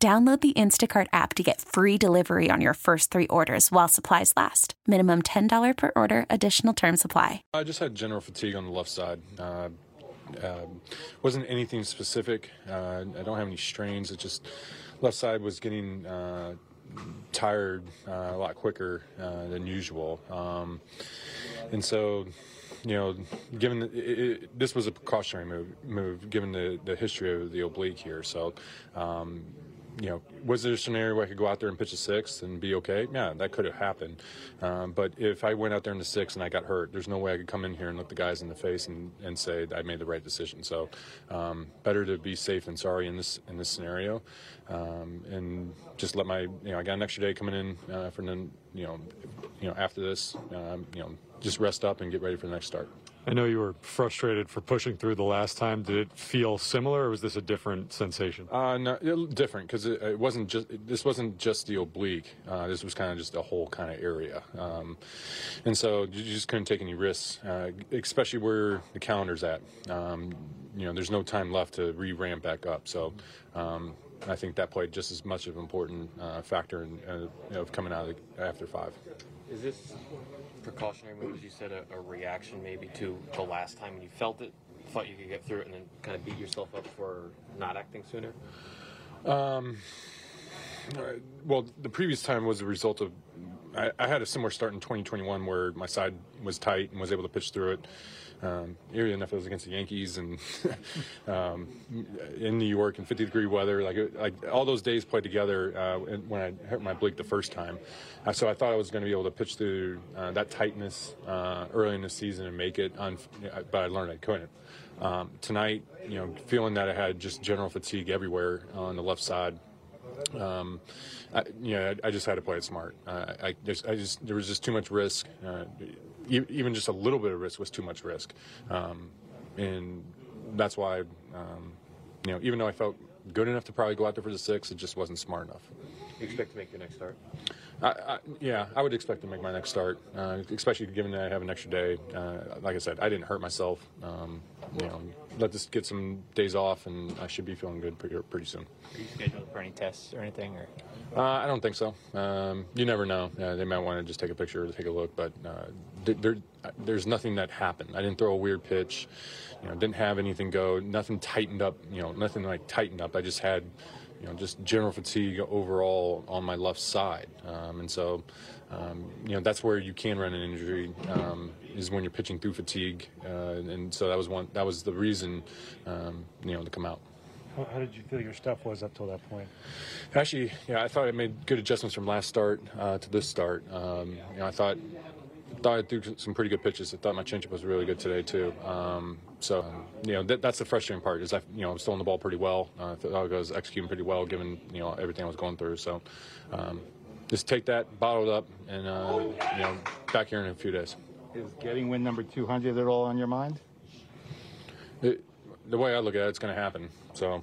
Download the Instacart app to get free delivery on your first three orders while supplies last. Minimum $10 per order, additional term supply. I just had general fatigue on the left side. Uh, uh, wasn't anything specific. Uh, I don't have any strains. It just left side was getting uh, tired uh, a lot quicker uh, than usual, um, and so you know, given the, it, it, this was a precautionary move, move given the, the history of the oblique here. So, um, you know, was there a scenario where I could go out there and pitch a sixth and be okay? Yeah, that could have happened. Um, but if I went out there in the sixth and I got hurt, there's no way I could come in here and look the guys in the face and, and say I made the right decision. So um, better to be safe than sorry in this in this scenario, um, and just let my you know I got an extra day coming in uh, for then you know you know after this um, you know just rest up and get ready for the next start. I know you were frustrated for pushing through the last time. Did it feel similar, or was this a different sensation? Uh, no, different because it, it, wasn't just. This wasn't just the oblique. Uh, this was kind of just a whole kind of area, um, and so you just couldn't take any risks, uh, especially where the calendar's at. Um, you know, there's no time left to re-ramp back up. So. Um, I think that played just as much of an important uh, factor in, uh, of coming out of the, after five. Is this precautionary move, as you said, a, a, reaction maybe to the last time when you felt it, thought you could get through it, and then kind of beat yourself up for not acting sooner? Um, well, the previous time was a result of I, I, had a similar start in 2021 where my side was tight and was able to pitch through it. Um, eerie enough, it was against the Yankees and um, in New York in 50 degree weather. Like, like all those days played together uh, when I hurt my oblique the first time. Uh, so I thought I was going to be able to pitch through uh, that tightness uh, early in the season and make it. But I learned I couldn't. Um, tonight, you know, feeling that I had just general fatigue everywhere on the left side. Um, I, you know, I, I, just had to play it smart. Uh, I, just, I just, there was just too much risk. Uh, even just a little bit of risk was too much risk, um, and that's why, um, you know, even though I felt good enough to probably go out there for the six, it just wasn't smart enough. You expect to make your next start? I, I, yeah, I would expect to make my next start, uh, especially given that I have an extra day. Uh, like I said, I didn't hurt myself. Um, you know, let this get some days off, and I should be feeling good pretty, pretty soon. Are you scheduled for any tests or anything? Or? Uh, I don't think so. Um, you never know. they might want to just take a picture or take a look, but uh, there, there's nothing that happened. I didn't throw a weird pitch. You know, didn't have anything go. Nothing tightened up. You know, nothing like tightened up. I just had you know, just general fatigue overall on my left side. Um, and so, um, you know, that's where you can run an injury um, is when you're pitching through fatigue. Uh, and so that was one, that was the reason, um, you know, to come out. How did you feel your stuff was up till that point? Actually, yeah, I thought I made good adjustments from last start uh, to this start. Um, you know, I thought thought I threw some pretty good pitches. I thought my changeup was really good today too. Um, so you know that, that's the frustrating part is I you know I'm still on the ball pretty well. Uh, I thought I was executing pretty well given you know everything I was going through. So um, just take that, bottle it up, and uh, you know back here in a few days. Is getting win number 200 at all on your mind? It, the way I look at it, it's going to happen. So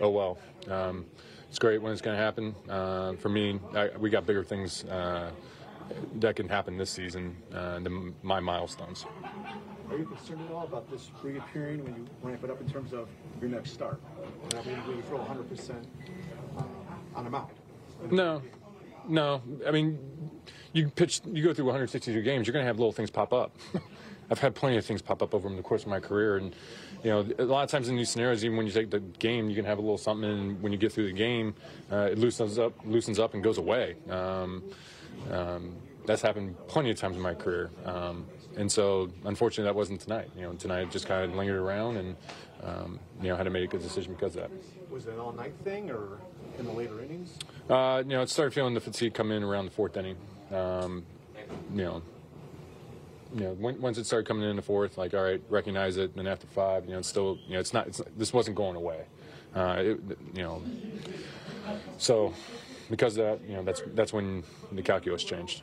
oh well. Um, it's great when it's going to happen. Uh, for me, I, we got bigger things uh, that can happen this season uh, my milestones. Are you concerned at all about this reappearing when you ramp it up in terms of your next start? Able to throw 100% uh, on a mound? No, no. I mean, you pitch, you go through 162 games, you're going to have little things pop up. I've had plenty of things pop up over the course of my career, and you know, a lot of times in these scenarios, even when you take the game, you can have a little something, and when you get through the game, uh, it loosens up, loosens up, and goes away. Um, um, that's happened plenty of times in my career. Um, and so, unfortunately, that wasn't tonight. You know, tonight just kind of lingered around and, um, you know, had to make a good decision because of that. Was it an all night thing or in the later innings? Uh, you know, it started feeling the fatigue come in around the fourth inning. Um, you know, you know, when, once it started coming in the fourth, like, all right, recognize it. And then after five, you know, it's still, you know, it's not, it's, this wasn't going away. Uh, it, you know, So, because of that, you know, that's that's when the calculus changed.